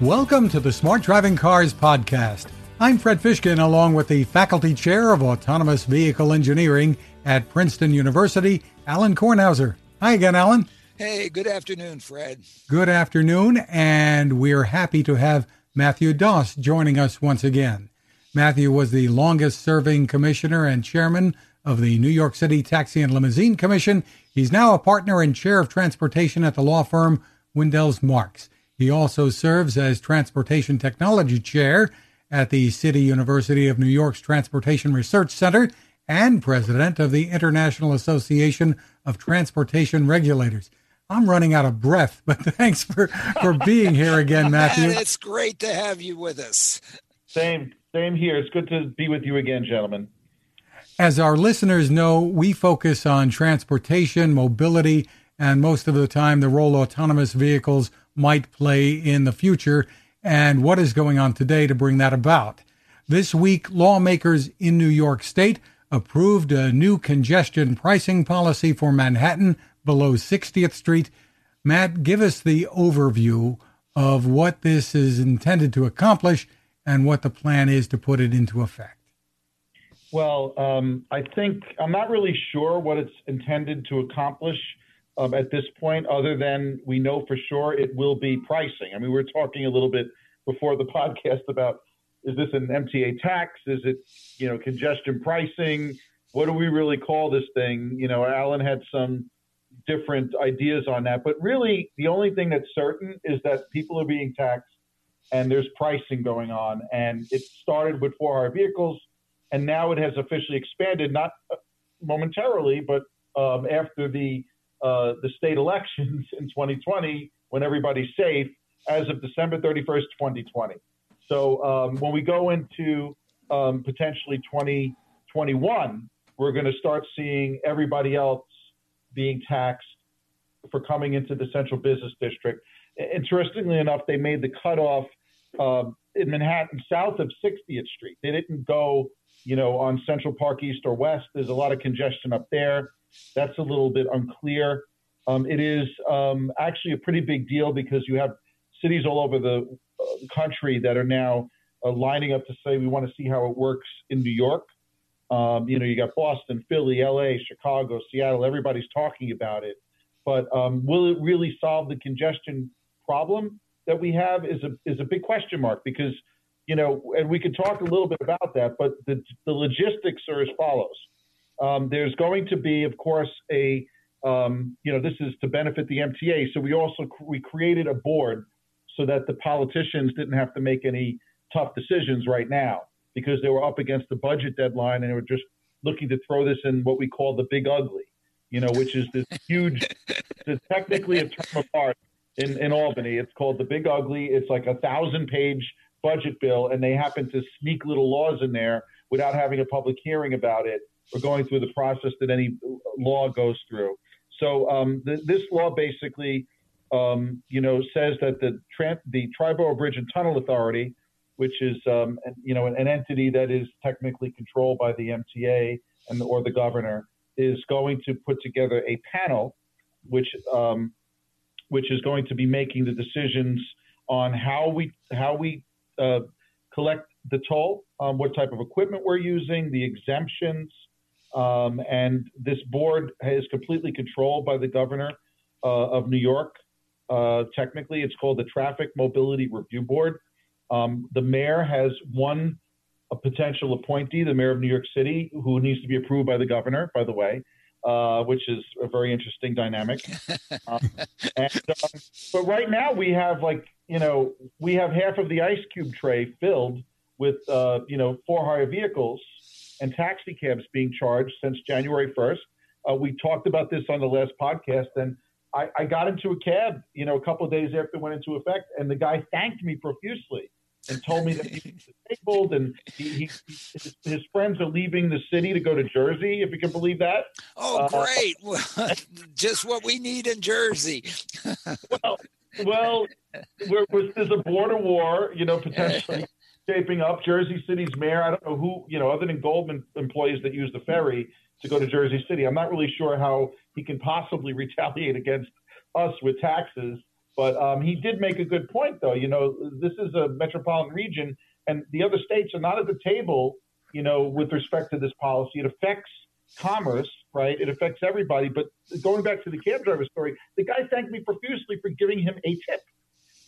Welcome to the Smart Driving Cars podcast. I'm Fred Fishkin, along with the Faculty Chair of Autonomous Vehicle Engineering at Princeton University, Alan Kornhauser. Hi again, Alan. Hey, good afternoon, Fred. Good afternoon, and we're happy to have Matthew Daus joining us once again. Matthew was the longest serving commissioner and chairman of the New York City Taxi and Limousine Commission. He's now a partner and chair of transportation at the law firm Windels Marx. He also serves as Transportation Technology Chair at the City University of New York's Transportation Research Center and president of the International Association of Transportation Regulators. I'm running out of breath, but thanks for, for being here again, Matthew. it's great to have you with us. Same, same here. It's good to be with you again, gentlemen. As our listeners know, we focus on transportation, mobility, and most of the time the role autonomous vehicles might play in the future and what is going on today to bring that about. This week, lawmakers in New York State approved a new congestion pricing policy for Manhattan below 60th Street. Matt, give us the overview of what this is intended to accomplish and what the plan is to put it into effect. Well, um, I think I'm not really sure what it's intended to accomplish um, at this point, other than we know for sure it will be pricing. I mean, we were talking a little bit before the podcast about is this an MTA tax? Is it, you know, congestion pricing? What do we really call this thing? You know, Alan had some different ideas on that, but really the only thing that's certain is that people are being taxed and there's pricing going on. And it started with for hire vehicles, and now it has officially expanded, not uh, momentarily, but um, after the uh, the state elections in 2020, when everybody's safe, as of December 31st, 2020. So um, when we go into um, potentially 2021, we're going to start seeing everybody else being taxed for coming into the central business district. Interestingly enough, they made the cutoff uh, in Manhattan south of 60th Street. They didn't go, you know, on Central Park East or West. There's a lot of congestion up there. That's a little bit unclear. Um, it is um, actually a pretty big deal because you have cities all over the uh, country that are now uh, lining up to say we want to see how it works in New York. Um, you know, you got Boston, Philly, LA, Chicago, Seattle. Everybody's talking about it, but um, will it really solve the congestion problem that we have? Is a is a big question mark because you know, and we could talk a little bit about that, but the the logistics are as follows. Um, there's going to be, of course, a um, you know, this is to benefit the MTA. So we also we created a board so that the politicians didn't have to make any tough decisions right now because they were up against the budget deadline and they were just looking to throw this in what we call the big ugly, you know, which is this huge, technically a term of art in, in Albany. It's called the big ugly. It's like a thousand page budget bill and they happen to sneak little laws in there without having a public hearing about it or going through the process that any law goes through. So um, this law basically, um, you know, says that the the Triborough Bridge and Tunnel Authority, which is um, an, you know an, an, entity that is technically controlled by the MTA and the, or the governor, is going to put together a panel, which um, which is going to be making the decisions on how we how we uh, collect the toll, um, what type of equipment we're using, the exemptions, um, and this board is completely controlled by the governor uh, of New York. Uh, technically, it's called the Traffic Mobility Review Board. Um, the mayor has one a potential appointee, the mayor of New York City, who needs to be approved by the governor, by the way, uh, which is a very interesting dynamic. Um, and, um, but right now, we have like, you know, we have half of the ice cube tray filled with, uh, you know, for hire vehicles and taxi cabs being charged since January 1st. Uh, we talked about this on the last podcast, and I, I got into a cab, you know, a couple of days after it went into effect, and the guy thanked me profusely and told me that he was disabled and he, he, his, his, friends are leaving the city to go to Jersey, if you can believe that. Oh, uh, great. Just what we need in Jersey. well, well, there's a border war, you know, potentially shaping up. Jersey City's mayor, I don't know who, you know, other than Goldman employees that use the ferry to go to Jersey City, I'm not really sure how he can possibly retaliate against us with taxes. But um, he did make a good point, though. You know, this is a metropolitan region, and the other states are not at the table. You know, with respect to this policy, it affects commerce, right? It affects everybody. But going back to the cab driver story, the guy thanked me profusely for giving him a tip.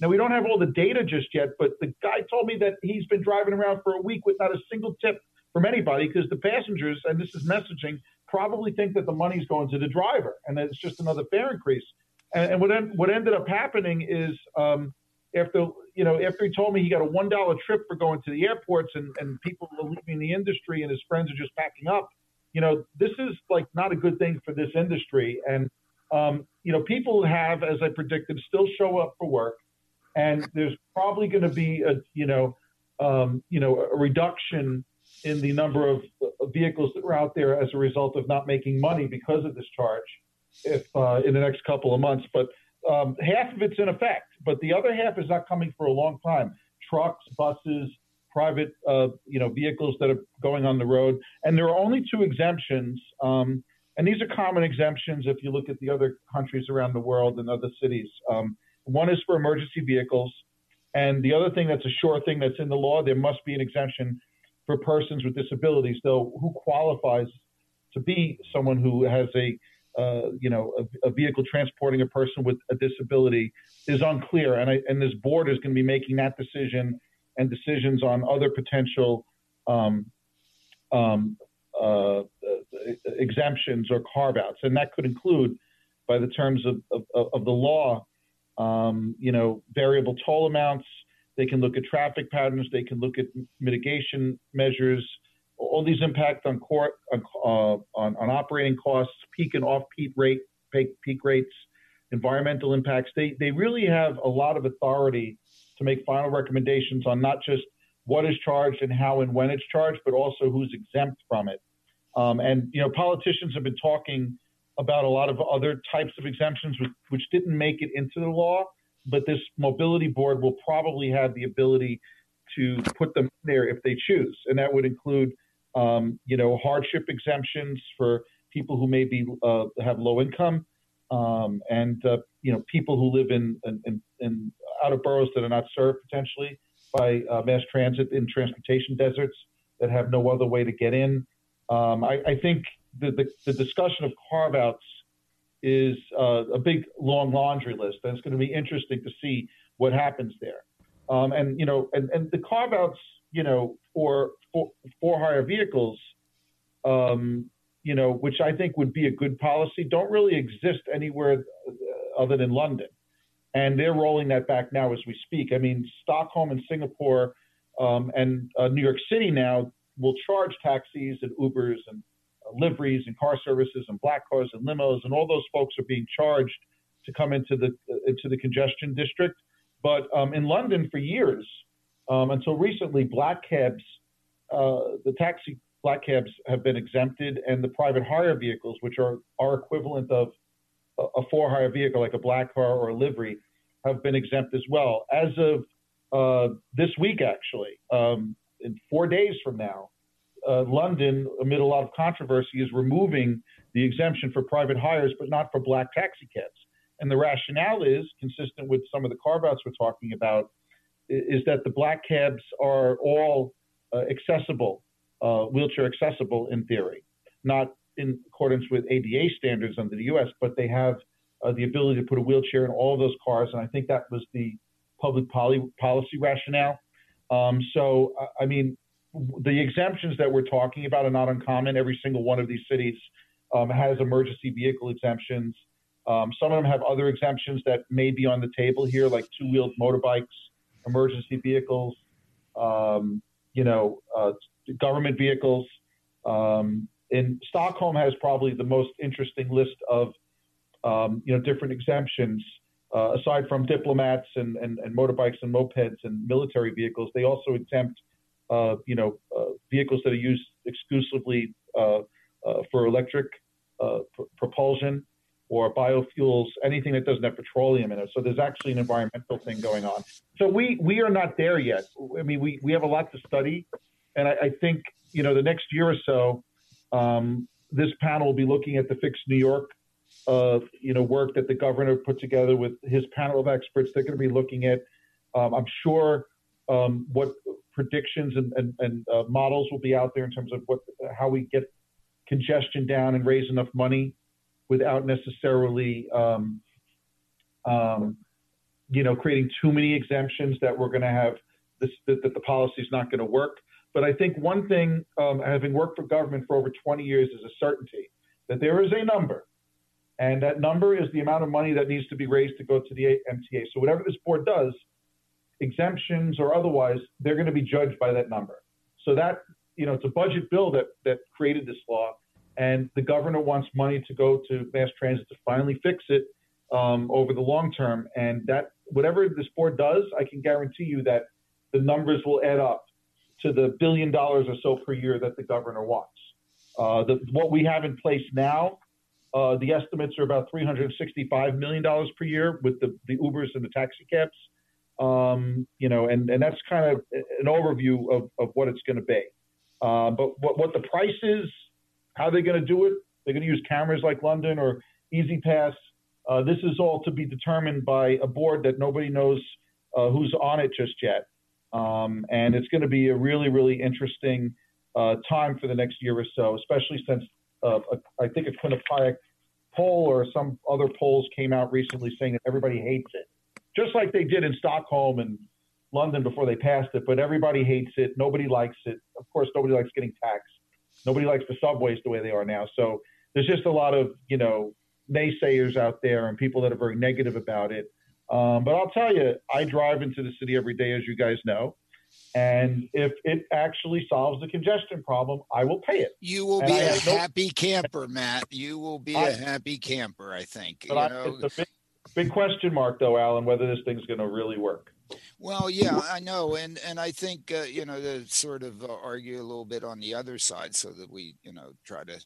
Now we don't have all the data just yet, but the guy told me that he's been driving around for a week with not a single tip from anybody because the passengers, and this is messaging, probably think that the money's going to the driver and that it's just another fare increase. And, and what en- what ended up happening is um, after you know after he told me he got a one dollar trip for going to the airports and, and people are leaving the industry and his friends are just packing up. You know this is like not a good thing for this industry. And um, you know people have, as I predicted, still show up for work, and there's probably going to be a you know um, you know a reduction in the number of vehicles that are out there as a result of not making money because of this charge if uh, in the next couple of months. But um, half of it's in effect, but the other half is not coming for a long time. Trucks, buses, private uh, you know vehicles that are going on the road, and there are only two exemptions. Um, and these are common exemptions if you look at the other countries around the world and other cities. Um, one is for emergency vehicles, and the other thing that's a sure thing that's in the law, there must be an exemption for persons with disabilities. Though who qualifies to be someone who has a uh, you know, a, a, vehicle transporting a person with a disability is unclear, and I, and this board is going to be making that decision and decisions on other potential um, um, uh, exemptions or carve outs, and that could include, by the terms of, of, of the law, um, you know, variable toll amounts. They can look at traffic patterns. They can look at mitigation measures all these impact on court on, uh, on, on operating costs, peak and off peak rate peak, peak rates, environmental impacts. They they really have a lot of authority to make final recommendations on not just what is charged and how and when it's charged, but also who's exempt from it. Um, and you know, politicians have been talking about a lot of other types of exemptions which, which didn't make it into the law, but this mobility board will probably have the ability to put them there if they choose, and that would include um, you know, hardship exemptions for people who maybe uh, have low income, um, and uh, you know, people who live in, in, in, out of boroughs that are not served potentially by uh, mass transit in transportation deserts that have no other way to get in. Um, I, I, think the, the, the, discussion of carve outs is uh, a big long laundry list, and it's going to be interesting to see what happens there. Um, and you know, and, and the carve outs you know, for for, for hire vehicles, um, you know, which I think would be a good policy, don't really exist anywhere uh, other than London, and they're rolling that back now as we speak. I mean, Stockholm and Singapore um, and uh, New York City now will charge taxis and Ubers and liveries and car services and black cars and limos, and all those folks are being charged to come into the into the congestion district. But um, in London, for years, um, until recently, black cabs, uh, the taxi black cabs have been exempted, and the private hire vehicles, which are our equivalent of a, a for hire vehicle like a black car or a livery, have been exempt as well. As of uh, this week, actually, um, in four days from now, uh, London, amid a lot of controversy, is removing the exemption for private hires, but not for black taxi cabs. And the rationale is consistent with some of the carve outs we're talking about is that the black cabs are all uh, accessible, uh, wheelchair accessible in theory, not in accordance with ADA standards under the U.S., but they have uh, the ability to put a wheelchair in all of those cars, and I think that was the public poly- policy rationale. Um, so, I mean, the exemptions that we're talking about are not uncommon. Every single one of these cities um, has emergency vehicle exemptions. Um, some of them have other exemptions that may be on the table here, like two-wheeled motorbikes emergency vehicles, um, you know, uh, government vehicles. Um, and Stockholm has probably the most interesting list of, um, you know, different exemptions. Uh, aside from diplomats and, and, and, motorbikes and mopeds and military vehicles, they also exempt, you know, uh, vehicles that are used exclusively uh, uh, for electric pr- propulsion or biofuels, anything that doesn't have petroleum in it. So there's actually an environmental thing going on. So we we are not there yet. I mean, we we have a lot to study, and I, I think you know the next year or so, um, this panel will be looking at the Fix New York uh, you know, work that the governor put together with his panel of experts. They're going to be looking at, um, I'm sure, um, what predictions and, and, and uh, models will be out there in terms of what how we get congestion down and raise enough money without necessarily, um, um, you know, creating too many exemptions that we're going to have this, that, that the policy is not going to work. But I think one thing, um, having worked for government for over 20 years, is a certainty that there is a number, and that number is the amount of money that needs to be raised to go to the MTA. So whatever this board does, exemptions or otherwise, they're going to be judged by that number. So that you know, it's a budget bill that that created this law, and the governor wants money to go to mass transit to finally fix it um, over the long term. And that whatever this board does, I can guarantee you that the numbers will add up to the billion dollars or so per year that the governor wants. Uh, the, what we have in place now, uh, the estimates are about $365 million per year with the, the Ubers and the taxi cabs. Um, you know, and, and that's kind of an overview of, of what it's going to be. Uh, but what, what the price is, how they're going to do it, they're going to use cameras like London or E-ZPass. Uh, this is all to be determined by a board that nobody knows uh, who's on it just yet. Um, and it's going to be a really, really interesting uh, time for the next year or so, especially since uh, a, I think a Quinnipiac poll or some other polls came out recently saying that everybody hates it, just like they did in Stockholm and London before they passed it. But everybody hates it. Nobody likes it. Of course, nobody likes getting taxed. Nobody likes the subways the way they are now. So there's just a lot of you know naysayers out there and people that are very negative about it. Um, but I'll tell you, I drive into the city every day, as you guys know. And if it actually solves the congestion problem, I will pay it. You will and be I a happy no- camper, Matt. You will be I, a happy camper, I think. But I, it's a big, big question mark, though, Alan, whether this thing's going to really work. Well, yeah, I know, and and I think uh, you know to sort of uh, argue a little bit on the other side, so that we you know try to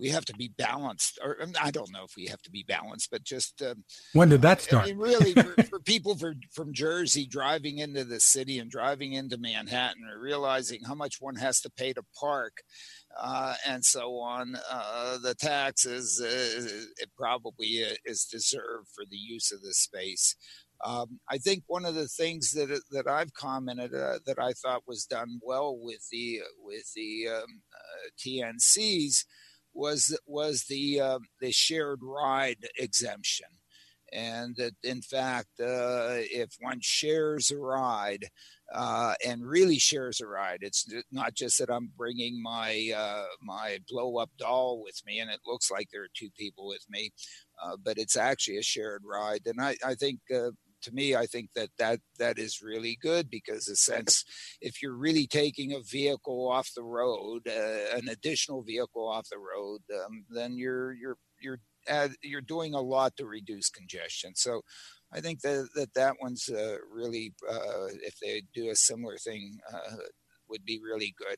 we have to be balanced, or um, I don't know if we have to be balanced, but just um, when did that start? I mean, really, for, for people for, from Jersey driving into the city and driving into Manhattan, or realizing how much one has to pay to park. Uh, and so on. Uh, the taxes, uh, it probably uh, is deserved for the use of the space. Um, I think one of the things that that I've commented uh, that I thought was done well with the with the um, uh, TNCs was was the uh, the shared ride exemption, and that in fact, uh, if one shares a ride. Uh, and really shares a ride. It's not just that I'm bringing my uh, my blow up doll with me, and it looks like there are two people with me, but it's actually a shared ride. And I, I think to me, I think that that that is really good because, in a sense, if you're really taking a vehicle off the road, uh, an additional vehicle off the road, um, then you're you're you're add, you're doing a lot to reduce congestion. So. I think that that, that one's uh, really, uh, if they do a similar thing, uh, would be really good.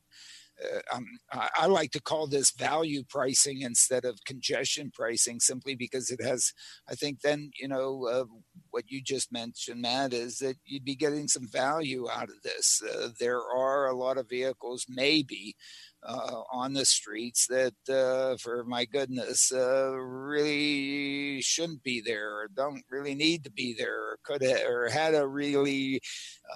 Uh, um, I, I, like to call this value pricing instead of congestion pricing simply because it has, I think, then, you know, uh, what you just mentioned, Matt, is that you'd be getting some value out of this. Uh, there are a lot of vehicles, maybe, uh, on the streets that, uh, for my goodness, uh, really shouldn't be there or don't really need to be there or could have, or had a really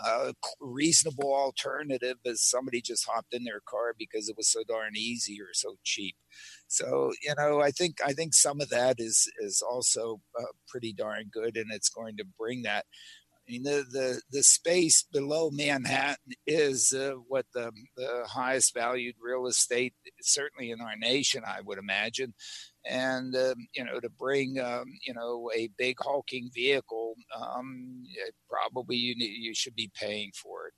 uh, reasonable alternative as somebody just hopped in their car because it was so darn easy or so cheap. So you know, I think I think some of that is is also uh, pretty darn good, and it's going to bring that I mean, the, the, the space below Manhattan is uh, what the, the highest valued real estate, certainly in our nation, I would imagine. And, um, you know, to bring, um, you know, a big hulking vehicle, um, probably you, need, you should be paying for it.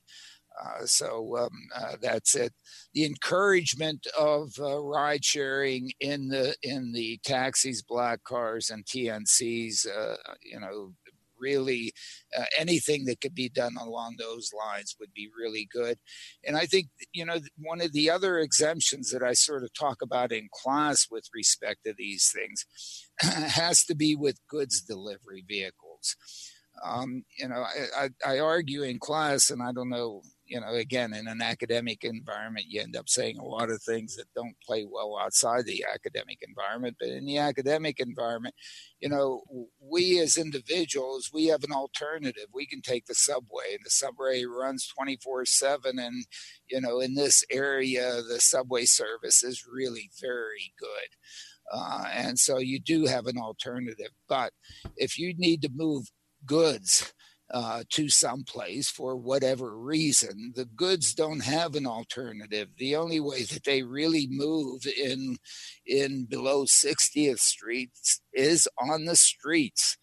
Uh, so um, uh, that's it. The encouragement of uh, ride sharing in the in the taxis, black cars, and TNCs, uh, you know, really uh, anything that could be done along those lines would be really good. And I think, you know, one of the other exemptions that I sort of talk about in class with respect to these things has to be with goods delivery vehicles. Um, you know, I, I, I, argue in class, and I don't know, you know, again, in an academic environment, you end up saying a lot of things that don't play well outside the academic environment. But in the academic environment, you know, we as individuals, we have an alternative. We can take the subway, and the subway runs 24 7. And, you know, in this area, the subway service is really very good. Uh, and so you do have an alternative. But if you need to move goods, uh, to some place for whatever reason. The goods don't have an alternative. The only way that they really move in in below 60th Street is on the streets.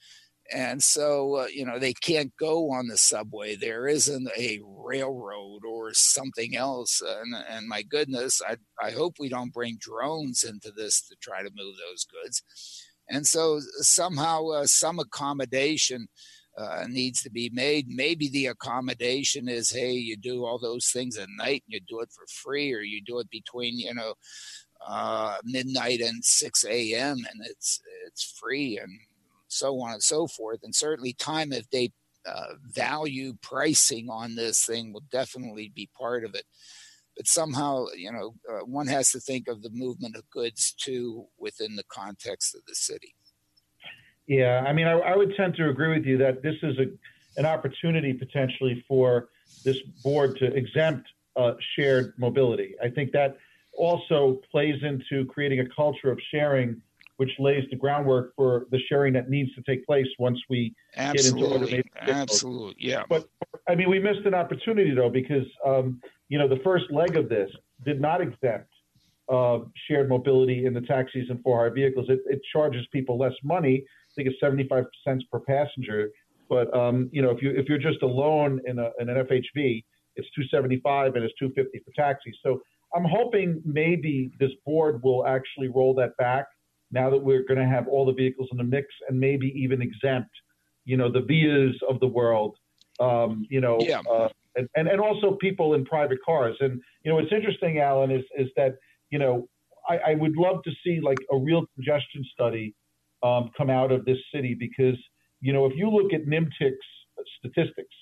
And so, uh, you know, they can't go on the subway. There isn't a railroad or something else. And, and my goodness, I, I hope we don't bring drones into this to try to move those goods. And so, somehow, uh, some accommodation uh, needs to be made. Maybe the accommodation is, hey, you do all those things at night and you do it for free, or you do it between, you know, uh, midnight and 6 a.m. and it's it's free and so on and so forth. And certainly, time if they uh, value pricing on this thing will definitely be part of it. But somehow, you know, uh, one has to think of the movement of goods too within the context of the city. Yeah, I mean, I, I, would tend to agree with you that this is a, an opportunity potentially for this board to exempt uh, shared mobility. I think that also plays into creating a culture of sharing, which lays the groundwork for the sharing that needs to take place once we Absolutely. get into automated. Absolutely, yeah. But I mean, we missed an opportunity though because um, you know the first leg of this did not exempt uh, shared mobility in the taxis and for hire vehicles. It, it charges people less money think it's 75 cents per passenger. But um, you know, if you if you're just alone in, a, in an FHV, it's 275 and it's 250 for taxis. So I'm hoping maybe this board will actually roll that back now that we're going to have all the vehicles in the mix and maybe even exempt, you know, the Vias of the world, um, you know, yeah. uh, and, and, and also people in private cars. And, you know, what's interesting, Alan, is, is that, you know, I, I would love to see like a real congestion study um, come out of this city because, you know, if you look at NYMTC's statistics,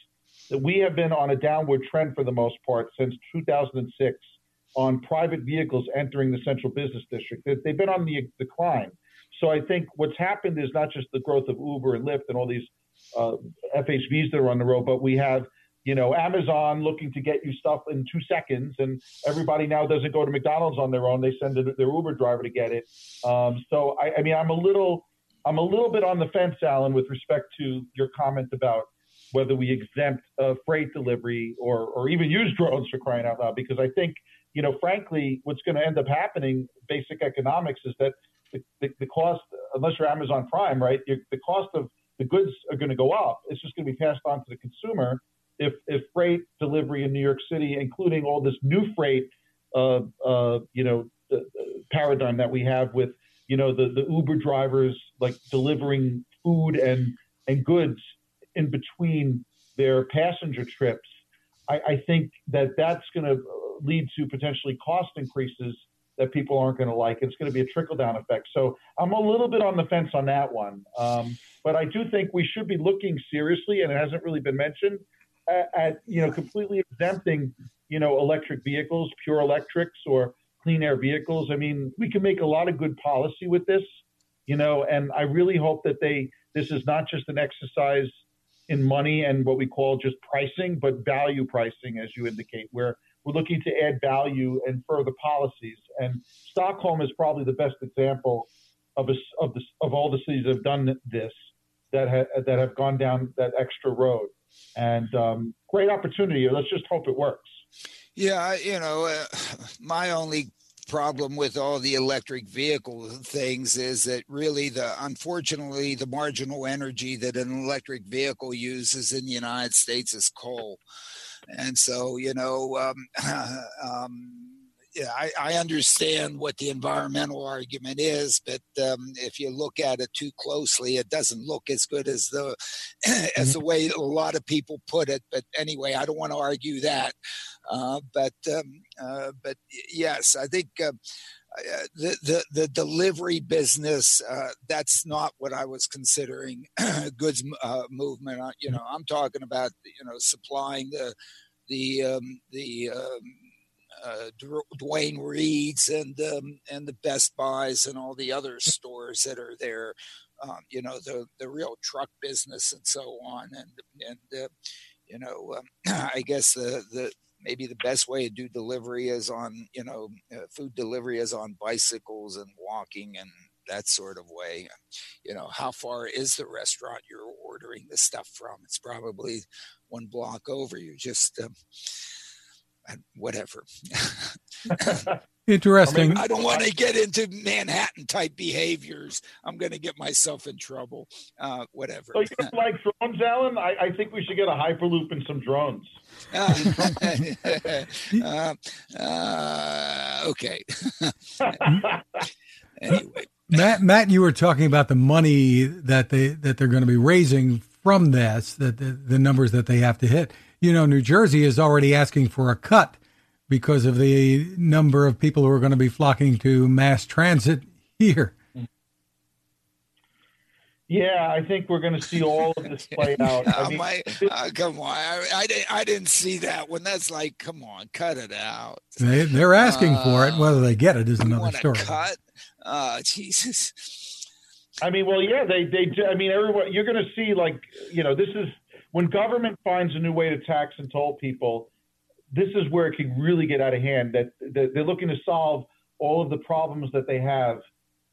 that we have been on a downward trend for the most part since 2006 on private vehicles entering the central business district. They've been on the decline. So I think what's happened is not just the growth of Uber and Lyft and all these uh, FHVs that are on the road, but we have you know, Amazon looking to get you stuff in two seconds, and everybody now doesn't go to McDonald's on their own; they send their Uber driver to get it. Um, so, I, I, mean, I'm a little, I'm a little bit on the fence, Alan, with respect to your comment about whether we exempt uh, freight delivery or, or even use drones for crying out loud, because I think, you know, frankly, what's going to end up happening, basic economics, is that the, the, the cost, unless you're Amazon Prime, right, the cost of the goods are going to go up. It's just going to be passed on to the consumer if if freight delivery in New York City, including all this new freight, uh, uh, you know, the, the paradigm that we have with you know the the Uber drivers like delivering food and and goods in between their passenger trips. I, I think that that's going to lead to potentially cost increases that people aren't going to like. It's going to be a trickle down effect. So I'm a little bit on the fence on that one. Um, but I do think we should be looking seriously, and it hasn't really been mentioned, at, at you know completely exempting you know electric vehicles, pure electrics, or clean air vehicles. I mean, we can make a lot of good policy with this, you know, and I really hope that they this is not just an exercise in money and what we call just pricing, but value pricing, as you indicate, where we're looking to add value and further policies. And Stockholm is probably the best example of a, of the, of all the cities that have done this that ha, that have gone down that extra road and um, great opportunity. Let's just hope it works. Yeah, you know, uh, my only problem with all the electric vehicle things is that really the unfortunately the marginal energy that an electric vehicle uses in the United States is coal, and so you know. Um, um, yeah, I, I, understand what the environmental argument is, but um, if you look at it too closely, it doesn't look as good as the as mm-hmm. the way a lot of people put it. But anyway, I don't want to argue that. Uh, but um, uh, but yes, I think. Uh, uh the, the the delivery business uh, that's not what I was considering goods uh, movement. Uh, you know, I'm talking about you know supplying the the um, the um, uh, Duane Reades and um, and the Best Buys and all the other stores that are there. Um, you know the the real truck business and so on, and and uh, you know um, I guess the the maybe the best way to do delivery is on you know uh, food delivery is on bicycles and walking and that sort of way. You know how far is the restaurant you're ordering the stuff from? It's probably one block over. You just um, whatever Interesting. I, mean, I don't want to get into Manhattan type behaviors. I'm going to get myself in trouble. Uh, whatever. So you like drones, Alan? I, I, think we should get a hyperloop and some drones. uh, uh, okay. anyway, Matt, Matt, you were talking about the money that they that they're going to be raising from this, that the, the numbers that they have to hit. You know, New Jersey is already asking for a cut because of the number of people who are going to be flocking to mass transit here. Yeah, I think we're going to see all of this play out. I mean, my, uh, come on, I, I, didn't, I didn't see that one. That's like, come on, cut it out. They, they're asking uh, for it. Whether they get it is another story. Cut? Uh, Jesus. I mean, well, yeah, they, they, I mean, everyone, you're going to see like, you know, this is when government finds a new way to tax and toll people this is where it can really get out of hand. That, they're looking to solve all of the problems that they have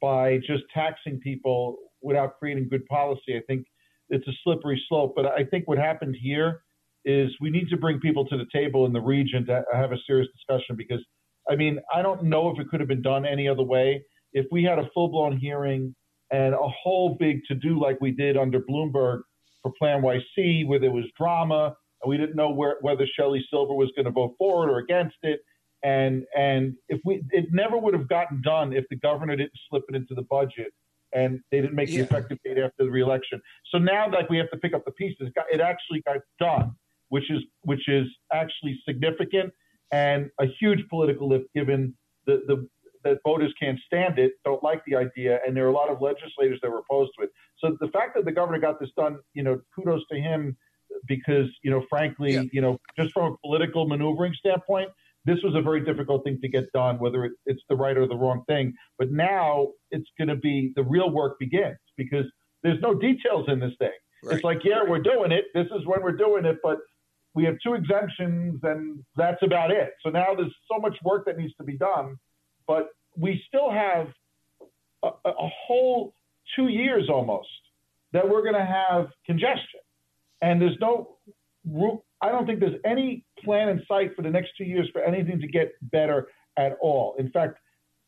by just taxing people without creating good policy. I think it's a slippery slope. But I think what happened here is we need to bring people to the table in the region to have a serious discussion because I mean, I don't know if it could have been done any other way. If we had a full blown hearing and a whole big to do like we did under Bloomberg for PlaNYC, where there was drama and we didn't know where, whether Shelley Silver was going to vote for it or against it. And and if we, it never would have gotten done if the governor didn't slip it into the budget and they didn't make yeah. the effective date after the reelection. So now, like we have to pick up the pieces. It actually got done, which is which is actually significant and a huge political lift given the the that voters can't stand it, don't like the idea, and there are a lot of legislators that were opposed to it. So the fact that the governor got this done, you know, kudos to him because you know, frankly, yeah. you know, just from a political maneuvering standpoint, this was a very difficult thing to get done, whether it, it's the right or the wrong thing. But now it's going to be the real work begins because there's no details in this thing. Right. It's like, yeah, we're doing it. This is when we're doing it, but we have two exemptions and that's about it. So now there's so much work that needs to be done, but we still have a, a whole two years almost that we're going to have congestion. And there's no I don't think there's any plan in sight for the next two years for anything to get better at all. In fact,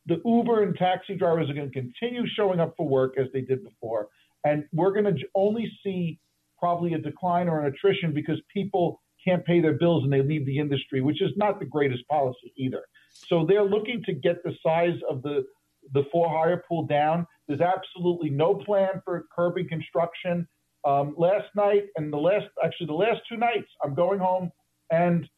the Uber and taxi drivers are going to continue showing up for work as they did before. And we're going to only see probably a decline or an attrition because people can't pay their bills and they leave the industry, which is not the greatest policy either. So they're looking to get the size of the the for hire pool down. There's absolutely no plan for curbing construction um, last night and the last, actually the last two nights, I'm going home and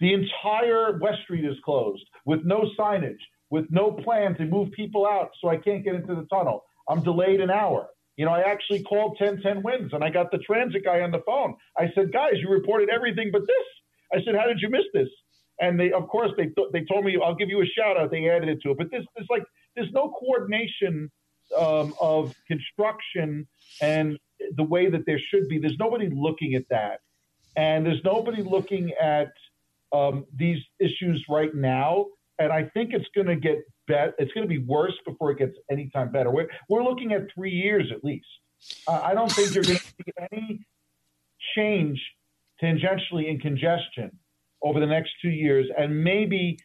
the entire West Street is closed with no signage, with no plan to move people out, so I can't get into the tunnel. I'm delayed an hour. You know, I actually called 1010 Wins and I got the transit guy on the phone. I said, guys, you reported everything but this. I said, how did you miss this? And they, of course, they th- they told me I'll give you a shout out. They added it to it, but this is like there's no coordination um, of construction and the way that there should be. There's nobody looking at that, and there's nobody looking at um, these issues right now. And I think it's going to get better. It's going to be worse before it gets any time better. We're we're looking at three years at least. Uh, I don't think you're going to see any change tangentially in congestion over the next two years, and maybe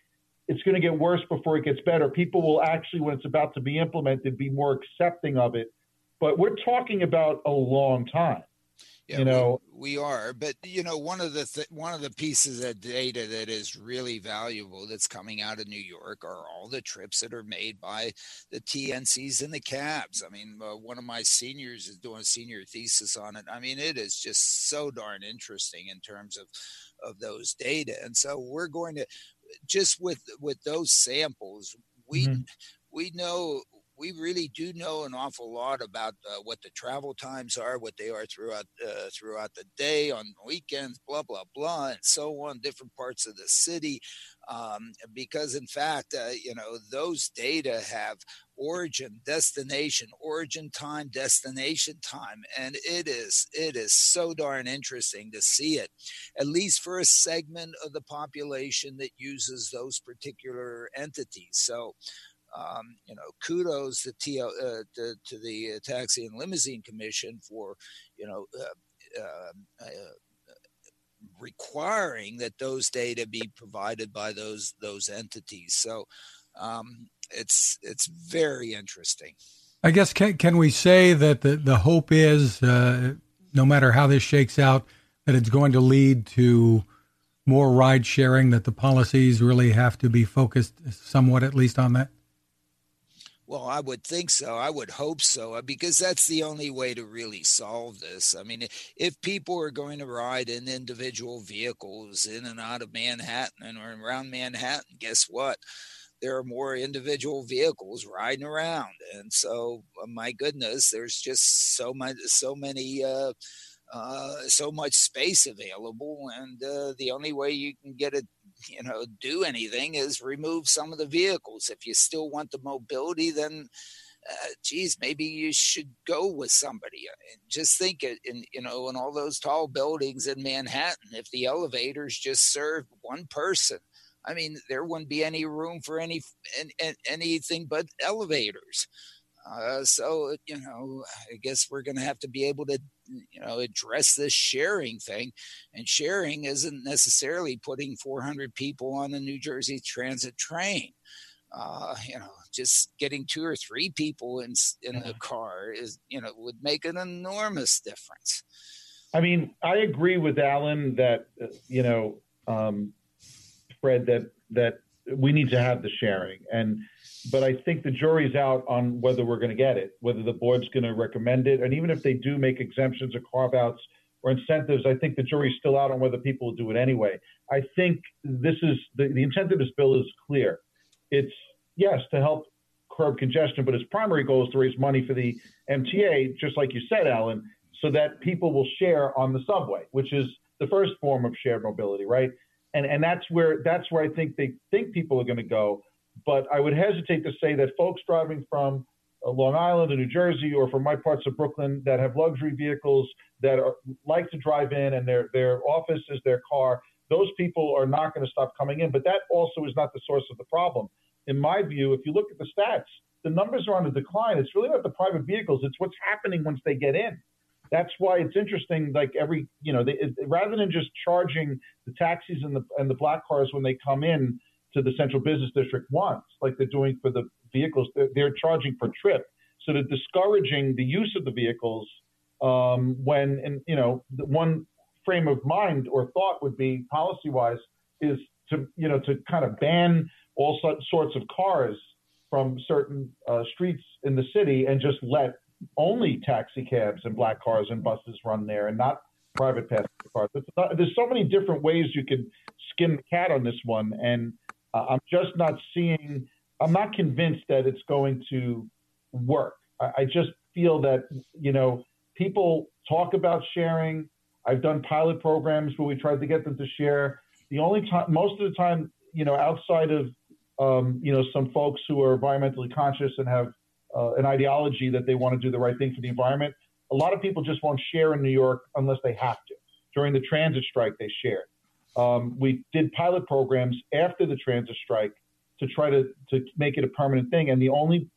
it's going to get worse before it gets better. People will actually, when it's about to be implemented, be more accepting of it but we're talking about a long time. Yeah, you know, we, we, are, but you know, one of the th- one of the pieces of data that is really valuable that's coming out of New York are all the trips that are made by the TNCs and the cabs. I mean, uh, one of my seniors is doing a senior thesis on it. I mean, it is just so darn interesting in terms of of those data, and so we're going to just with with those samples, we mm-hmm. we know we really do know an awful lot about uh, what the travel times are, what they are throughout uh, throughout the day, on weekends, blah blah blah, and so on, different parts of the city. Um, because in fact, uh, you know, those data have origin, destination, origin time, destination time, and it is it is so darn interesting to see it, at least for a segment of the population that uses those particular entities. So um, you know, kudos to, uh, to, to, the Taxi and Limousine Commission for, you know, uh, um, uh, requiring that those data be provided by those those entities. So um, it's it's very interesting. I guess can can we say that the the hope is, uh, no matter how this shakes out, that it's going to lead to more ride sharing. That the policies really have to be focused somewhat, at least, on that. Well, I would think so. I would hope so, uh, because that's the only way to really solve this. I mean, if people are going to ride in individual vehicles in and out of Manhattan and around Manhattan, guess what? There are more individual vehicles riding around, and so uh, my goodness, there's just so much, so many. Uh, uh, so much space available, and uh, the only way you can get it you know do anything is remove some of the vehicles if you still want the mobility then uh, geez, maybe you should go with somebody. Uh, just think it in you know in all those tall buildings in Manhattan, if the elevators just served one person, I mean, there wouldn't be any room for any, any anything but elevators. Uh, so you know, I guess we're going to have to be able to, you know, address this sharing thing, and sharing isn't necessarily putting 400 people on the New Jersey Transit train. Uh, you know, just getting two or three people in in the car is, you know, would make an enormous difference. I mean, I agree with Alan that uh, you know, um, Fred, that that we need to have the sharing and but I think the jury's out on whether we're going to get it, whether the board's going to recommend it, and even if they do make exemptions or carve outs or incentives, I think the jury's still out on whether people will do it anyway. I think this is the, the intent of this bill is clear. It's yes to help curb congestion, but its primary goal is to raise money for the MTA, just like you said, Alan, so that people will share on the subway, which is the first form of shared mobility, right? And and that's where that's where I think they think people are going to go. But I would hesitate to say that folks driving from uh, Long Island or New Jersey or from my parts of Brooklyn that have luxury vehicles that are, like to drive in and their their office is their car, those people are not going to stop coming in. But that also is not the source of the problem. In my view, if you look at the stats, the numbers are on the decline. It's really not the private vehicles; it's what's happening once they get in. That's why it's interesting. Like every, you know, they, rather than just charging the taxis and the and the black cars when they come in, to the central business district wants, like they're doing for the vehicles. They're, they're charging per trip, so they're discouraging the use of the vehicles. Um, when and you know, the one frame of mind or thought would be policy-wise is to you know to kind of ban all sorts of cars from certain uh, streets in the city and just let only taxi cabs and black cars and buses run there and not private passenger cars. There's so many different ways you can skin the cat on this one, and I'm just not seeing, I'm not convinced that it's going to work. I, I just feel that, you know, people talk about sharing. I've done pilot programs where we tried to get them to share. The only time, most of the time, you know, outside of, um, you know, some folks who are environmentally conscious and have uh, an ideology that they want to do the right thing for the environment, a lot of people just won't share in New York unless they have to. During the transit strike, they shared. Um, we did pilot programs after the transit strike to try to, to make it a permanent thing. And the only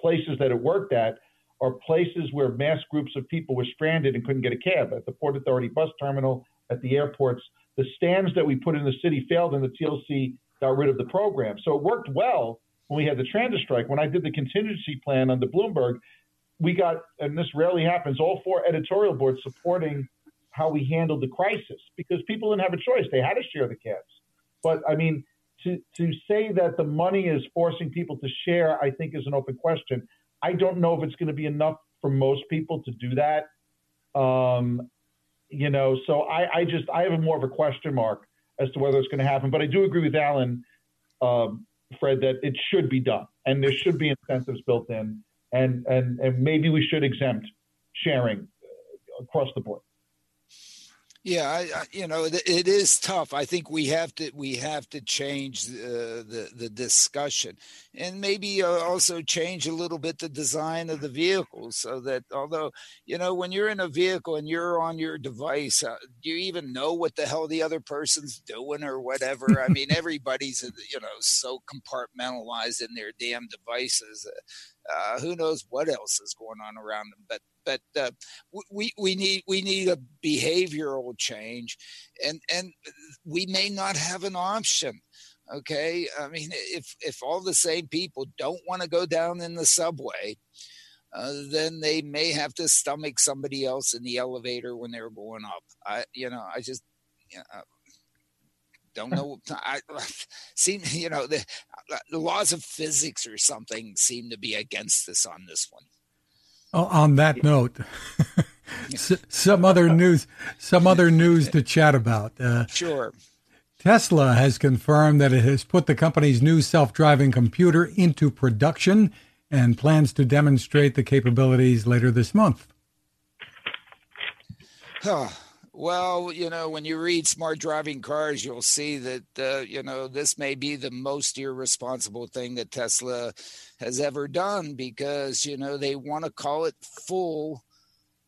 places that it worked at are places where mass groups of people were stranded and couldn't get a cab at the Port Authority bus terminal, at the airports. The stands that we put in the city failed, and the TLC got rid of the program. So it worked well when we had the transit strike. When I did the contingency plan under Bloomberg, we got, and this rarely happens, all four editorial boards supporting how we handled the crisis because people didn't have a choice. They had to share the cabs. But I mean, to, to say that the money is forcing people to share, I think is an open question. I don't know if it's going to be enough for most people to do that. Um, you know, so I, I just I have a more of a question mark as to whether it's going to happen. But I do agree with Alan. Um, Fred, that it should be done, and there should be incentives built in, and and and maybe we should exempt sharing across the board. Yeah, I, I, you know, it, it is tough. I think we have to we have to change the the, the discussion, and maybe uh, also change a little bit the design of the vehicles, so that although you know when you're in a vehicle and you're on your device, uh, do you even know what the hell the other person's doing or whatever? I mean, everybody's uh, you know so compartmentalized in their damn devices. Uh, who knows what else is going on around them? But but uh, we we need we need a behavioral change, and and we may not have an option. Okay, I mean, if if all the same people don't want to go down in the subway, uh, then they may have to stomach somebody else in the elevator when they're going up. I, you know, I just, you know, don't know. I seem, you know, the, the laws of physics or something seem to be against us on this one. Oh, on that note, some other news, some other news to chat about. Uh, sure. Tesla has confirmed that it has put the company's new self-driving computer into production and plans to demonstrate the capabilities later this month. Well, you know, when you read smart driving cars, you'll see that, uh, you know, this may be the most irresponsible thing that Tesla has ever done because, you know, they want to call it full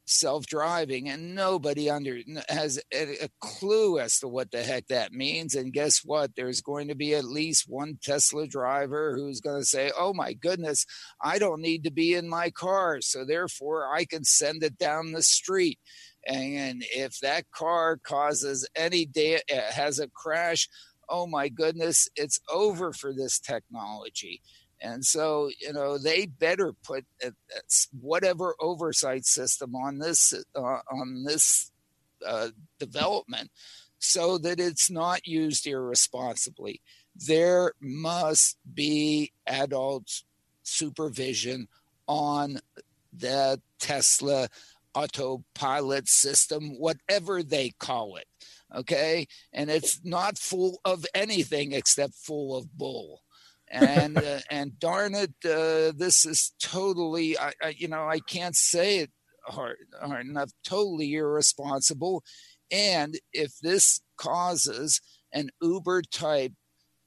self driving and nobody under has a clue as to what the heck that means. And guess what? There's going to be at least one Tesla driver who's going to say, Oh my goodness, I don't need to be in my car. So therefore, I can send it down the street and if that car causes any day uh, has a crash, oh my goodness, it's over for this technology. And so, you know, they better put whatever oversight system on this uh, on this uh, development so that it's not used irresponsibly. There must be adult supervision on the Tesla autopilot system, whatever they call it. Okay. And it's not full of anything except full of bull. and uh, and darn it, uh, this is totally, I, I, you know, I can't say it hard, hard enough, totally irresponsible. And if this causes an Uber type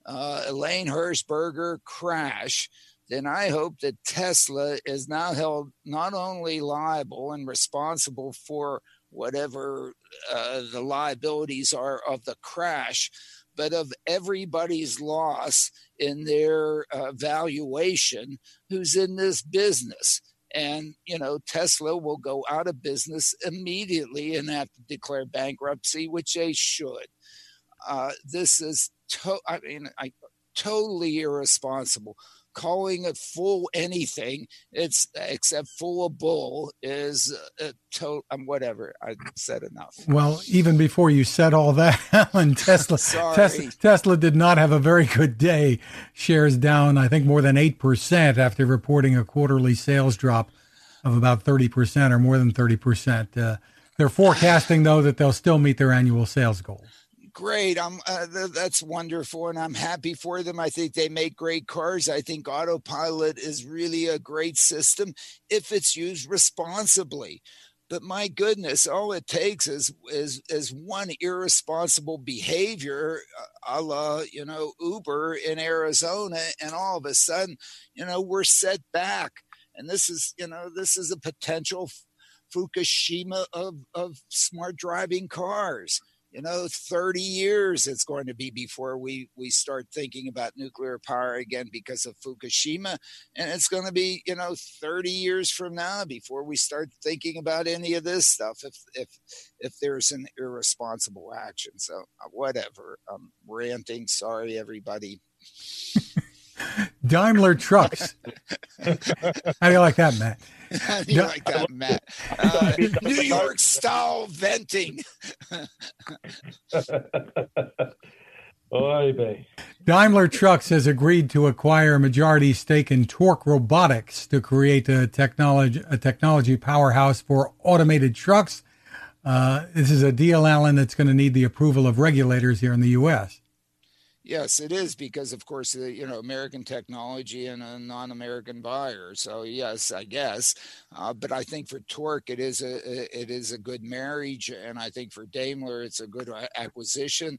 uh, Elaine Hirschberger crash, then I hope that Tesla is now held not only liable and responsible for whatever uh, the liabilities are of the crash, but of everybody's loss in their uh, valuation who's in this business. And, you know, Tesla will go out of business immediately and have to declare bankruptcy, which they should. Uh, this is, to- I mean, I, totally irresponsible calling it full anything. It's except full of bull is uh, to, um, whatever. I said enough. Well even before you said all that alan tesla, tesla tesla did not have a very good day. Shares down i think more than 8% after reporting a quarterly sales drop of about 30% or more than 30% uh, they're forecasting though that they'll still meet their annual sales goals great. I'm uh, th- that's wonderful, and I'm happy for them. I think they make great cars. I think autopilot is really a great system if it's used responsibly. But my goodness, all it takes is is is one irresponsible behavior, uh, a la you know Uber in Arizona, and all of a sudden, you know, we're set back. And this is you know this is a potential Fukushima of of smart driving cars you know 30 years it's going to be before we we start thinking about nuclear power again because of fukushima. And it's going to be you know 30 years from now before we start thinking about any of this stuff if if if there's an irresponsible action. So uh, whatever. I'm ranting. Sorry everybody Daimler trucks. How do you like that, Matt? How do you like that, Matt? Uh, New York style venting. Oy Daimler Trucks has agreed to acquire a majority stake in Torc Robotics to create a technology a technology powerhouse for automated trucks. Uh, this is a deal, Alan, that's going to need the approval of regulators here in the U.S. Yes, it is because, of course, you know American technology and a non-American buyer. So yes, I guess, uh, but I think for Torc it is a it is a good marriage, and I think for Daimler it's a good uh, acquisition.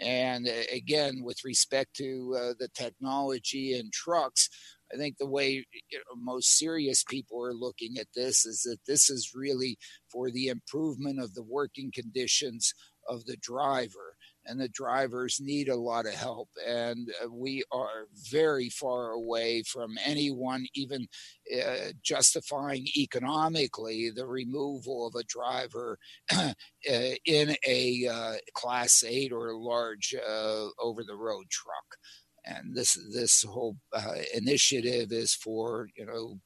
And uh, again, with respect to uh, the technology and trucks, I think the way you know, most serious people are looking at this is that this is really for the improvement of the working conditions of the driver and the drivers need a lot of help. And uh, we are very far away from anyone even uh, justifying economically the removal of a driver uh, in a uh, class eight or large uh, over the road truck. And this this whole uh, initiative is for you know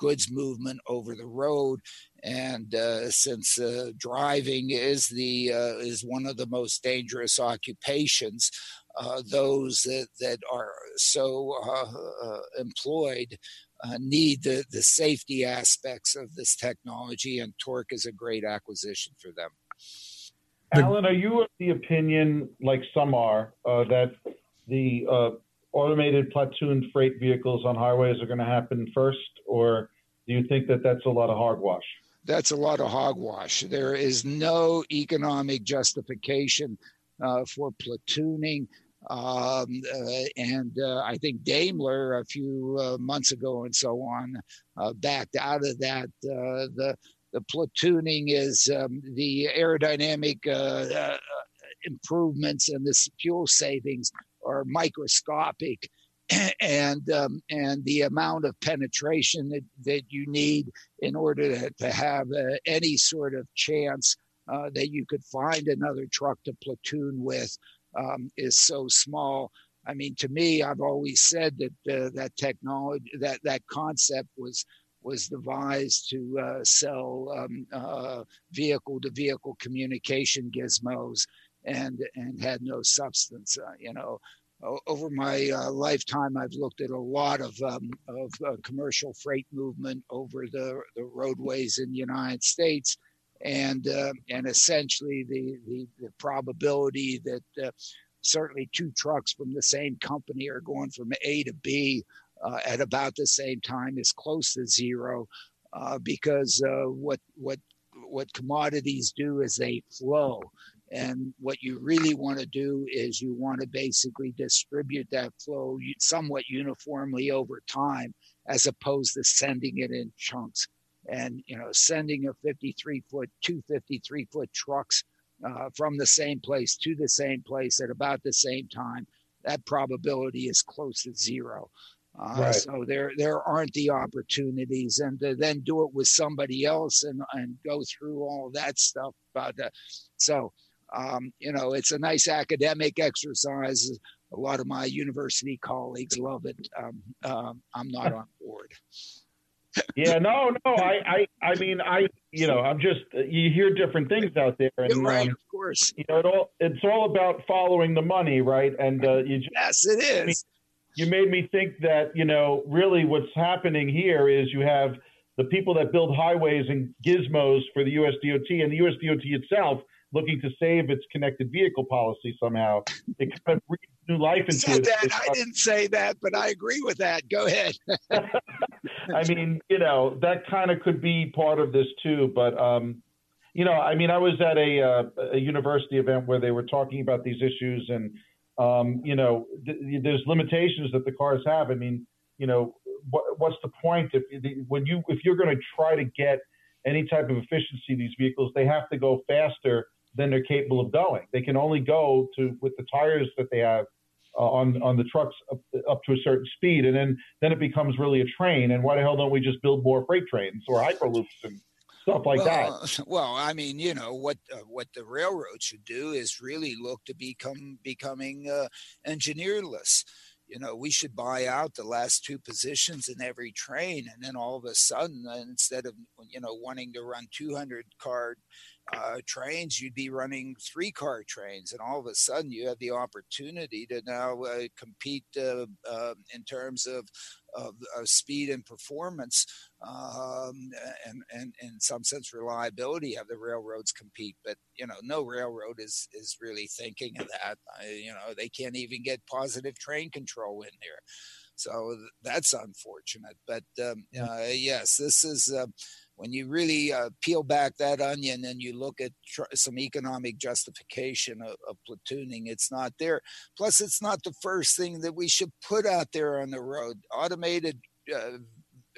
goods movement over the road. And uh, since uh, driving is the uh, is one of the most dangerous occupations, uh, those that, that are so uh, employed need the, the safety aspects of this technology, and Torc is a great acquisition for them. Alan, are you of the opinion, like some are, that the automated platoon freight vehicles on highways are going to happen first, or do you think that that's a lot of hogwash? That's a lot of hogwash. There is no economic justification uh, for platooning. Um, uh, and uh, I think Daimler a few uh, months ago and so on uh, backed out of that. Uh, the the platooning is um, the aerodynamic improvements and the fuel savings are microscopic and um, and the amount of penetration that, that you need in order to, have uh, any sort of chance uh, that you could find another truck to platoon with um, is so small. I mean, to me, I've always said that uh, that technology, that that concept was was devised to uh, sell vehicle to vehicle communication gizmos and and had no substance. Uh, you know, over my uh, lifetime, I've looked at a lot of um, of uh, commercial freight movement over the, the roadways in the United States, and uh, and essentially the, the, the probability that uh, certainly two trucks from the same company are going from A to B uh, at about the same time is close to zero, uh, because what what what commodities do is they flow and what you really want to do is you want to basically distribute that flow somewhat uniformly over time, as opposed to sending it in chunks. And you know, sending a 53 foot, two 53 foot trucks uh, from the same place to the same place at about the same time, that probability is close to zero. Uh, right. So there there aren't the opportunities, and to then do it with somebody else and and go through all that stuff. But uh, so um, you know, it's a nice academic exercise. A lot of my university colleagues love it. Um, um, I'm not on board. yeah, no, no. I, I, I mean, I, you know, I'm just. You hear different things out there, and right, um, of course, you know, it all, it's all about following the money, right? And uh, you just, yes, it is. You made me think that you know, really, what's happening here is you have the people that build highways and gizmos for the USDOT, and the USDOT itself looking to save its connected vehicle policy somehow. It kind of breathes new life into it. That. I didn't say that, but I agree with that. Go ahead. I mean, you know, that kind of could be part of this too. But, um, you know, I mean, I was at a, uh, a university event where they were talking about these issues, and um, you know, th- there's limitations that the cars have. I mean, you know, what, what's the point if when you if you're going to try to get any type of efficiency these vehicles, they have to go faster than they're capable of going. They can only go to with the tires that they have uh, on on the trucks up, up, to a certain speed, and then then it becomes really a train. And why the hell don't we just build more freight trains or hyperloops and stuff like well, that? Well, I mean, you know what uh, what the railroad should do is really look to become becoming uh, engineerless you know, we should buy out the last two positions in every train. And then all of a sudden, uh, instead of, you know, wanting to run 200 car uh, trains, you'd be running three car trains, and all of a sudden you have the opportunity to now uh, compete uh, uh in terms of, of, of, speed and performance, um, and, and, and in some sense reliability. Have the railroads compete, but you know no railroad is is really thinking of that. you know they can't even get positive train control in there. So that's unfortunate. But um, uh, yes, this is uh, when you really uh, peel back that onion and you look at tr- some economic justification of, of, platooning, it's not there. Plus, it's not the first thing that we should put out there on the road. Automated uh,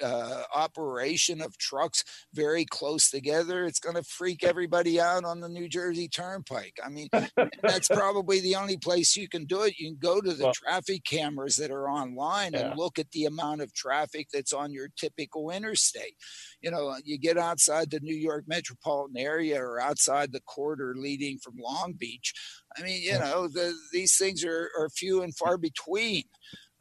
uh, operation of trucks very close together, it's going to freak everybody out on the New Jersey Turnpike. I mean, that's probably the only place you can do it. You can go to the well, traffic cameras that are online yeah. and look at the amount of traffic that's on your typical interstate. You know, you get outside the New York metropolitan area or outside the corridor leading from Long Beach. I mean, you know, the, these things are, are few and far between.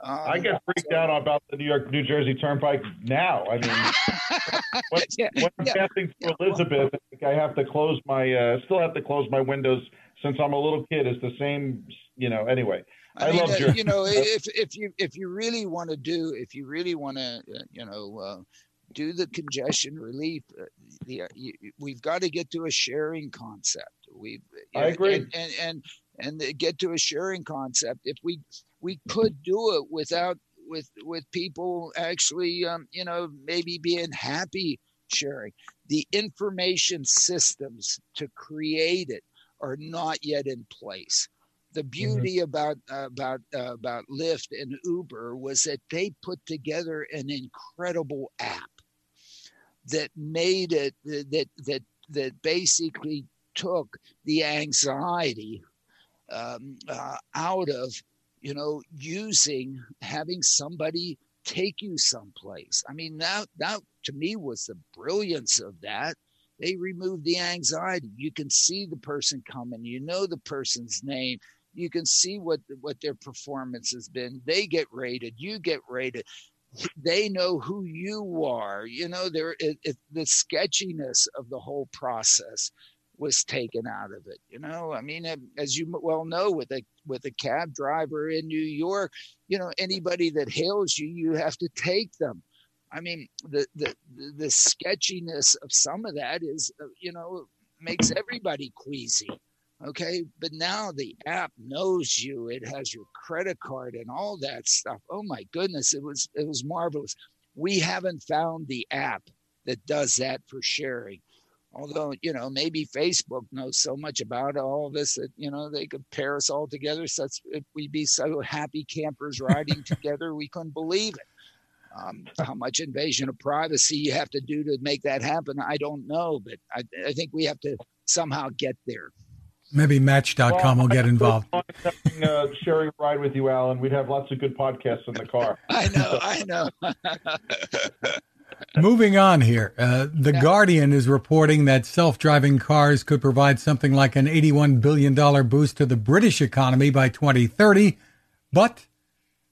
Um, I get freaked so, out about the New York New Jersey Turnpike now. I mean, when, yeah, when I'm yeah, passing through yeah, Elizabeth, I think I have to close my uh, still have to close my windows since I'm a little kid. It's the same, you know. Anyway, I, I mean, love uh, Jersey. You know, if if you if you really want to do, if you really want to, uh, you know. Uh, do the congestion relief. Uh, the, uh, you, we've got to get to a sharing concept. We, I agree, and, and and and get to a sharing concept. If we we could do it without with with people actually um, you know maybe being happy sharing the information systems to create it are not yet in place the mm-hmm. beauty mm-hmm. about uh, about uh, about Lyft and Uber was that they put together an incredible app that made it that that that basically took the anxiety um, uh, out of you know, using having somebody take you someplace. I mean, that that to me was the brilliance of that. They removed the anxiety. You can see the person coming. You know the person's name. You can see what what their performance has been. They get rated. You get rated. They know who you are. You know, there it, it, the sketchiness of the whole process was taken out of it. You know, I mean, as you well know, with a with a cab driver in New York, you know, anybody that hails you, you have to take them. I mean, the the the sketchiness of some of that is, uh, you know, makes everybody queasy. Okay, but now the app knows you; it has your credit card and all that stuff. Oh my goodness, it was it was marvelous. We haven't found the app that does that for sharing although you know maybe facebook knows so much about all this that you know they could pair us all together such if we'd be so happy campers riding together we couldn't believe it. Um, how much invasion of privacy you have to do to make that happen i don't know but i, I think we have to somehow get there. Maybe match.com well, will get involved. having, uh, sharing a ride with you alan. We'd have lots of good podcasts in the car. I know i know Moving on here, uh, the yeah. Guardian is reporting that self-driving cars could provide something like an $81 billion boost to the British economy by 2030, but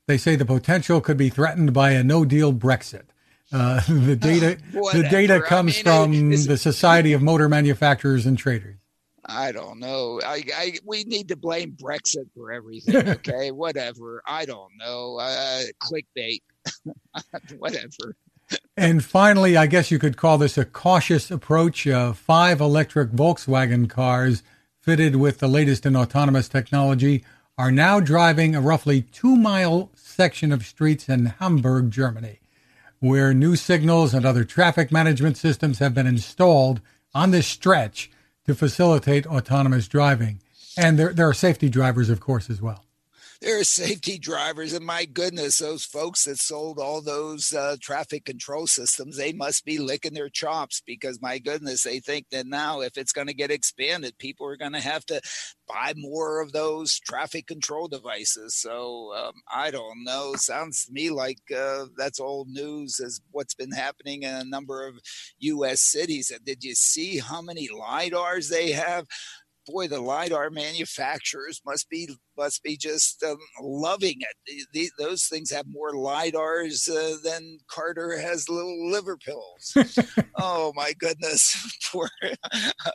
they say the potential could be threatened by a no-deal Brexit. Uh, the data, the data comes I mean, from the Society of Motor Manufacturers and Traders. I don't know. I, I we need to blame Brexit for everything. Okay, whatever. I don't know. Uh, clickbait, whatever and finally, I guess you could call this a cautious approach. Uh, five electric Volkswagen cars fitted with the latest in autonomous technology are now driving a roughly two mile section of streets in Hamburg, Germany, where new signals and other traffic management systems have been installed on this stretch to facilitate autonomous driving. And there, there are safety drivers, of course, as well there are safety drivers, and my goodness, those folks that sold all those uh, traffic control systems, they must be licking their chops because my goodness, they think that now if it's going to get expanded, people are going to have to buy more of those traffic control devices. So um, I don't know. Sounds to me like uh, that's old news as what's been happening in a number of U.S. cities. Did you see how many lidars they have? Boy, the lidar manufacturers must be must be just um, loving it. The, the, those things have more lidars uh, than Carter has little liver pills. oh my goodness, poor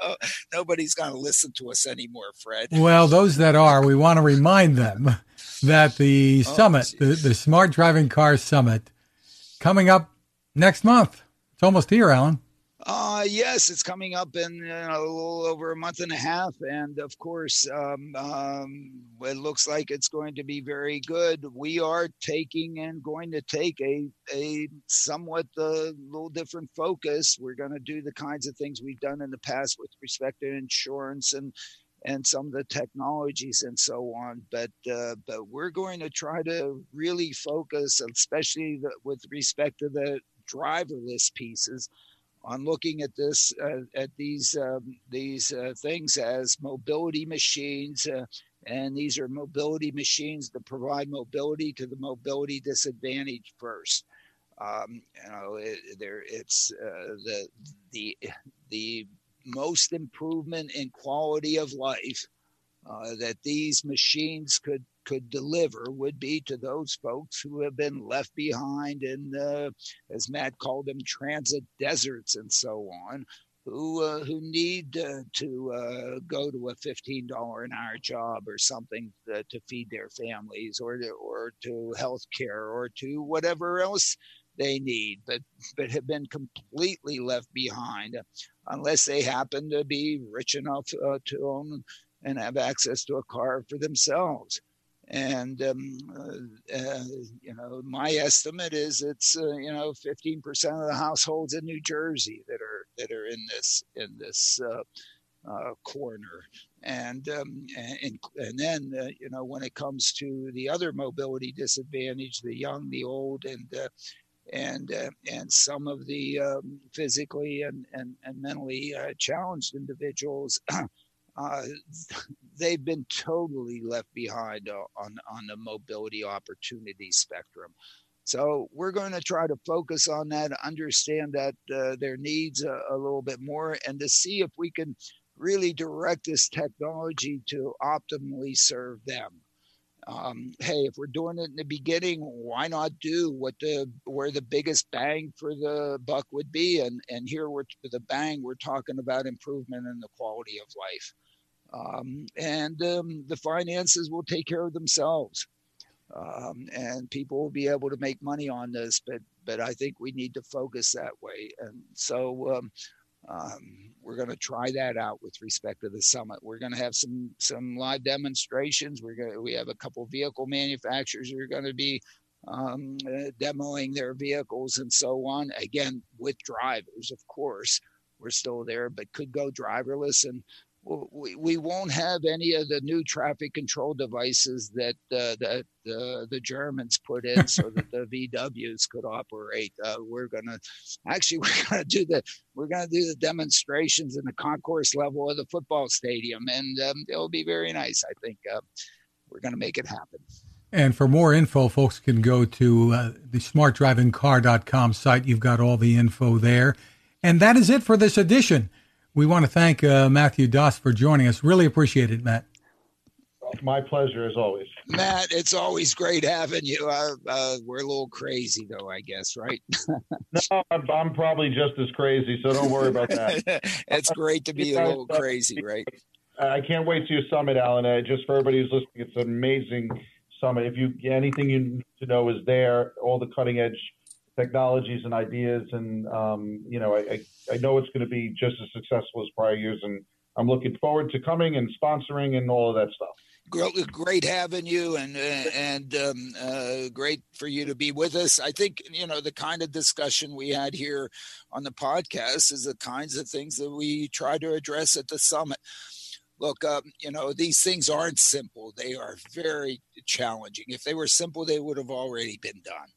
oh, nobody's going to listen to us anymore, Fred. Well, those that are, we want to remind them that the oh, summit, the, the Smart Driving Car Summit, coming up next month. It's almost here, Alan. Uh, yes, it's coming up in a little over a month and a half, and of course, um, um, it looks like it's going to be very good. We are taking and going to take a a somewhat uh, little different focus. We're going to do the kinds of things we've done in the past with respect to insurance and and some of the technologies and so on. But uh, but we're going to try to really focus, especially the, with respect to the driverless pieces on looking at this uh, at these um, these uh, things as mobility machines uh, and these are mobility machines that provide mobility to the mobility disadvantaged first. Um, you know it, there it's uh, the the the most improvement in quality of life uh, that these machines could could deliver would be to those folks who have been left behind in, uh, as Matt called them, transit deserts and so on, who uh, who need uh, to uh, go to a fifteen dollar an hour job or something to, to feed their families, or to, or to health care, or to whatever else they need, but but have been completely left behind, unless they happen to be rich enough uh, to own and have access to a car for themselves and um, uh, uh, you know my estimate is it's uh, you know 15% of the households in New Jersey that are that are in this in this uh, uh, corner. And um, and and then uh, you know when it comes to the other mobility disadvantage the young the old and and and some of the um, physically and, and, and mentally challenged individuals uh, they've been totally left behind on on the mobility opportunity spectrum. So we're going to try to focus on that, understand that uh, their needs a, a, little bit more, and to see if we can really direct this technology to optimally serve them. Um, hey, if we're doing it in the beginning, why not do what the where the biggest bang for the buck would be? And and here we're the bang we're talking about improvement in the quality of life um, and um, the finances will take care of themselves. Um, and people will be able to make money on this, but but I think we need to focus that way. And so um, um, we're going to try that out with respect to the summit. We're going to have some some live demonstrations. We're going we have a couple vehicle manufacturers who are going to be um, uh, demoing their vehicles and so on. Again, with drivers, of course. We're still there, but could go driverless. And we, we won't have any of the new traffic control devices that uh, that uh, the Germans put in so that the VWs could operate. Uh, we're gonna actually we're gonna do the we're gonna do the demonstrations in the concourse level of the football stadium, and um, it'll be very nice. I think uh, we're gonna make it happen. And for more info, folks can go to uh, the smartdrivingcar.com site. You've got all the info there. And that is it for this edition. We want to thank uh, Matthew Daus for joining us. Really appreciate it, Matt. My pleasure, as always. Matt, it's always great having you. Uh, uh, we're a little crazy, though, I guess, right? no, I'm, I'm, probably just as crazy, so don't worry about that. it's great to be a little crazy, right? I can't wait to your summit, Alan. Uh, just for everybody who's listening, it's an amazing summit. If you anything you need to know is there, all the cutting edge technologies and ideas. And, um, you know, I, I know it's going to be just as successful as prior years. And I'm looking forward to coming and sponsoring and all of that stuff. Great having you, and and um, uh, great for you to be with us. I think you know the kind of discussion we had here on the podcast is the kinds of things that we try to address at the summit look um, you know these things aren't simple they are very challenging if they were simple they would have already been done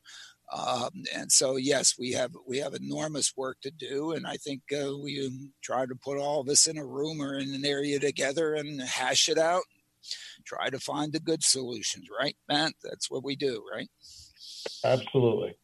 um, and so, yes, we have we have enormous work to do, and I think uh, we try to put all of us in a room or in an area together and hash it out. Try to find the good solutions, right, Matt? That's what we do, right? Absolutely.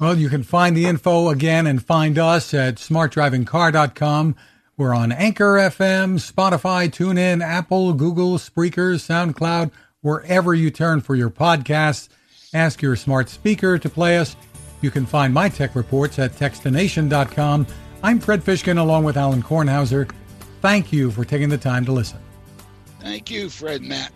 Well, you can find the info again and find us at smartdrivingcar.com. We're on Anchor FM, Spotify, TuneIn, Apple, Google, Spreaker, SoundCloud, wherever you turn for your podcasts. Ask your smart speaker to play us. You can find my tech reports at Techstination.com. I'm Fred Fishkin along with Alan Kornhauser. Thank you for taking the time to listen. Thank you, Fred Matt.